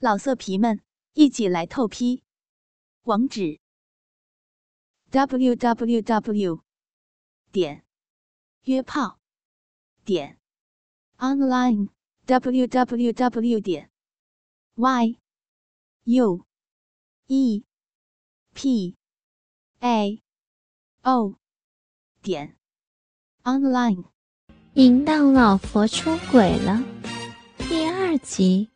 老色皮们，一起来透批！网址：w w w 点约炮点 online w w w 点 y u e p a o 点 online。淫荡老佛出轨了，第二集。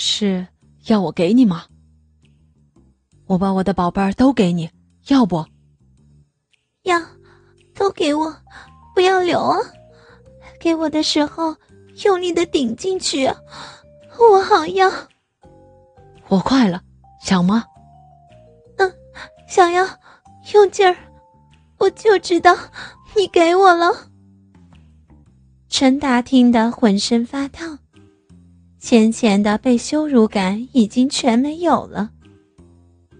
是要我给你吗？我把我的宝贝儿都给你，要不？要，都给我，不要留啊！给我的时候用力的顶进去，我好要。我快了，想吗？嗯，想要，用劲儿。我就知道你给我了。陈达听得浑身发烫。先前的被羞辱感已经全没有了，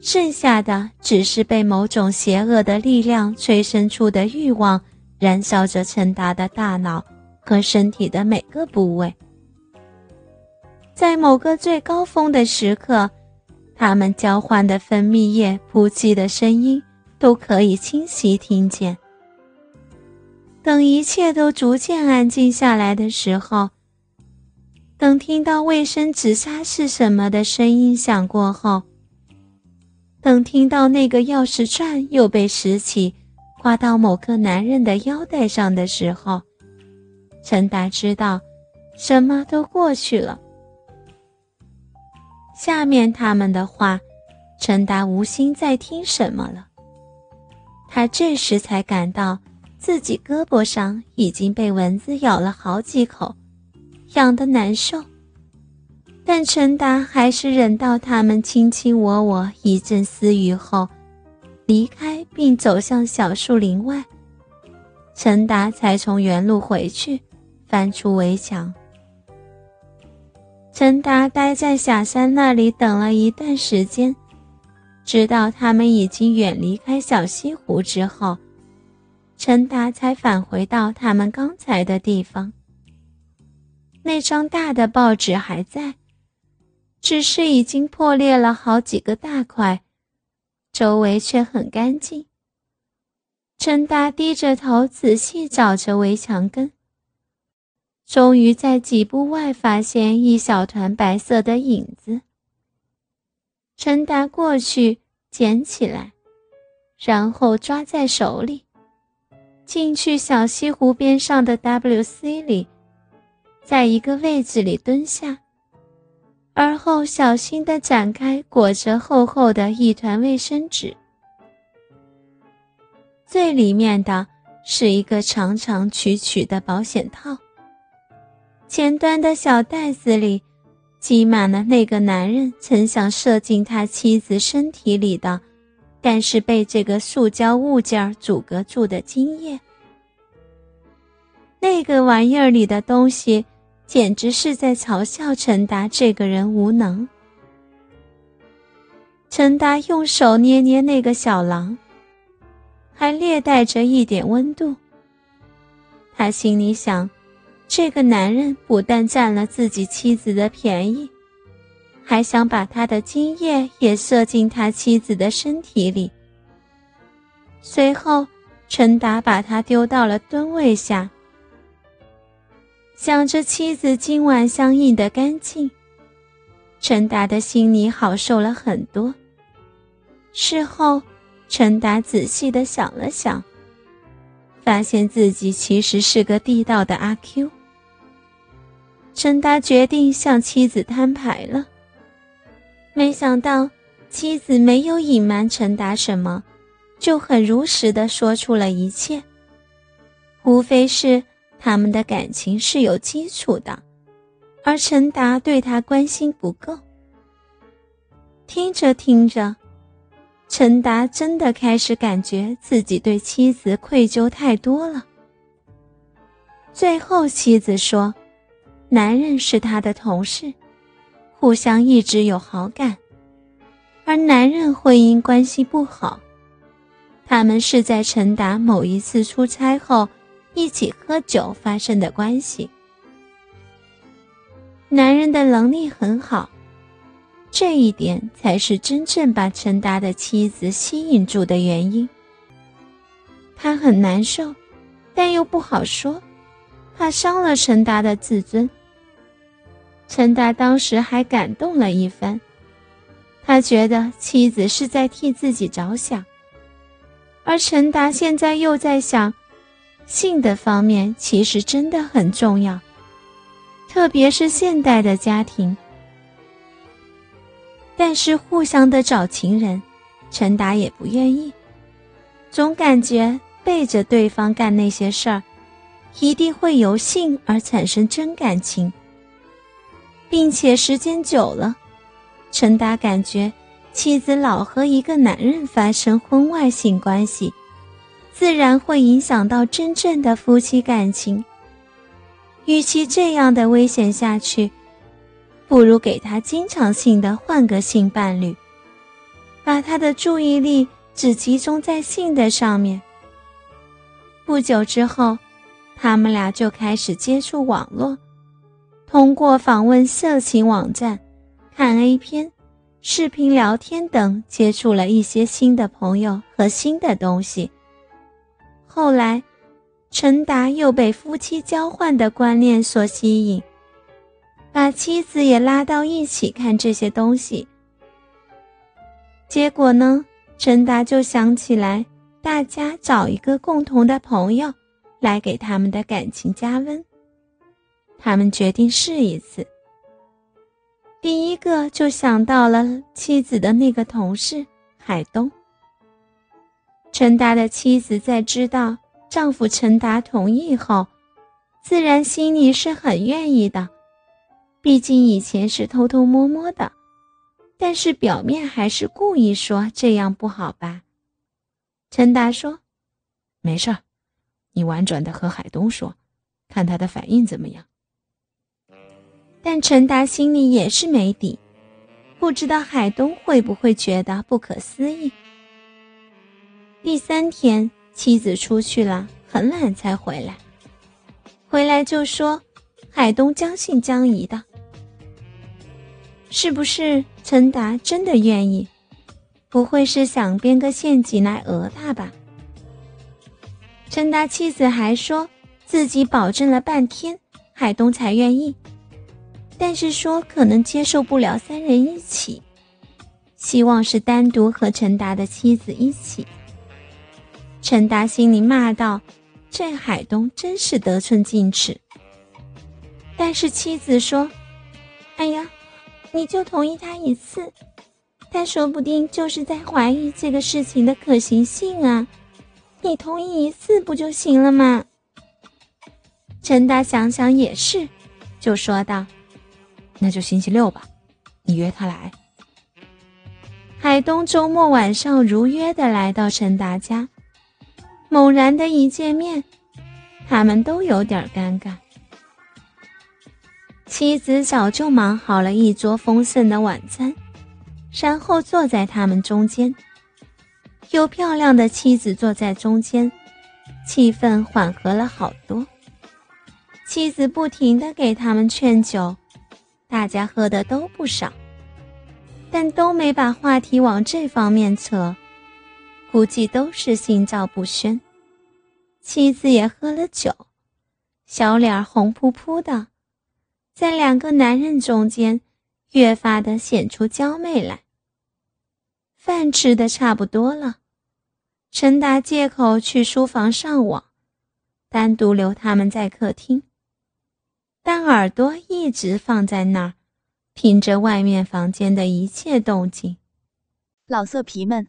剩下的只是被某种邪恶的力量催生出的欲望，燃烧着陈达的大脑和身体的每个部位。在某个最高峰的时刻，他们交换的分泌液扑气的声音都可以清晰听见。等一切都逐渐安静下来的时候。等听到卫生纸擦是什么的声音响过后，等听到那个钥匙串又被拾起，挂到某个男人的腰带上的时候，陈达知道，什么都过去了。下面他们的话，陈达无心再听什么了。他这时才感到自己胳膊上已经被蚊子咬了好几口。痒得难受，但陈达还是忍到他们卿卿我我一阵私语后，离开并走向小树林外。陈达才从原路回去，翻出围墙。陈达待在小山那里等了一段时间，直到他们已经远离开小西湖之后，陈达才返回到他们刚才的地方。那张大的报纸还在，只是已经破裂了好几个大块，周围却很干净。陈达低着头仔细找着围墙根，终于在几步外发现一小团白色的影子。陈达过去捡起来，然后抓在手里，进去小西湖边上的 WC 里。在一个位置里蹲下，而后小心地展开裹着厚厚的一团卫生纸。最里面的是一个长长曲曲的保险套，前端的小袋子里挤满了那个男人曾想射进他妻子身体里的，但是被这个塑胶物件阻隔住的精液。那个玩意儿里的东西。简直是在嘲笑陈达这个人无能。陈达用手捏捏那个小狼，还略带着一点温度。他心里想：这个男人不但占了自己妻子的便宜，还想把他的精液也射进他妻子的身体里。随后，陈达把他丢到了蹲位下。想着妻子今晚相应的干净，陈达的心里好受了很多。事后，陈达仔细的想了想，发现自己其实是个地道的阿 Q。陈达决定向妻子摊牌了。没想到妻子没有隐瞒陈达什么，就很如实的说出了一切，无非是。他们的感情是有基础的，而陈达对他关心不够。听着听着，陈达真的开始感觉自己对妻子愧疚太多了。最后，妻子说：“男人是他的同事，互相一直有好感，而男人婚姻关系不好。他们是在陈达某一次出差后。”一起喝酒发生的关系。男人的能力很好，这一点才是真正把陈达的妻子吸引住的原因。他很难受，但又不好说，怕伤了陈达的自尊。陈达当时还感动了一番，他觉得妻子是在替自己着想，而陈达现在又在想，性的方面其实真的很重要，特别是现代的家庭。但是互相的找情人，陈达也不愿意，总感觉背着对方干那些事儿，一定会由性而产生真感情。并且时间久了，陈达感觉妻子老和一个男人发生婚外性关系，自然会影响到真正的夫妻感情。与其这样的危险下去，不如给他经常性的换个性伴侣，把他的注意力只集中在性的上面。不久之后，他们俩就开始接触网络。通过访问色情网站、看 A 片、视频聊天等，接触了一些新的朋友和新的东西。后来，陈达又被夫妻交换的观念所吸引，把妻子也拉到一起看这些东西。结果呢，陈达就想起来，大家找一个共同的朋友，来给他们的感情加温。他们决定试一次。第一个就想到了妻子的那个同事海东。陈达的妻子在知道丈夫陈达同意后，自然心里是很愿意的，毕竟以前是偷偷摸摸的，但是表面还是故意说这样不好吧。陈达说：“没事儿，你婉转的和海东说，看他的反应怎么样。”但陈达心里也是没底，不知道海东会不会觉得不可思议。第三天，妻子出去了，很晚才回来。回来就说，海东将信将疑的，是不是陈达真的愿意？不会是想编个陷阱来讹他吧？陈达妻子还说自己保证了半天，海东才愿意。但是说可能接受不了三人一起，希望是单独和陈达的妻子一起。陈达心里骂道：“这海东真是得寸进尺。”但是妻子说：“哎呀，你就同意他一次，他说不定就是在怀疑这个事情的可行性啊！你同意一次不就行了吗？”陈达想想也是，就说道。那就星期六吧，你约他来。海东周末晚上如约的来到陈达家，猛然的一见面，他们都有点尴尬。妻子早就忙好了一桌丰盛的晚餐，然后坐在他们中间。有漂亮的妻子坐在中间，气氛缓和了好多。妻子不停的给他们劝酒。大家喝的都不少，但都没把话题往这方面扯，估计都是心照不宣。妻子也喝了酒，小脸红扑扑的，在两个男人中间越发的显出娇媚来。饭吃的差不多了，陈达借口去书房上网，单独留他们在客厅。但耳朵一直放在那儿，听着外面房间的一切动静。老色皮们，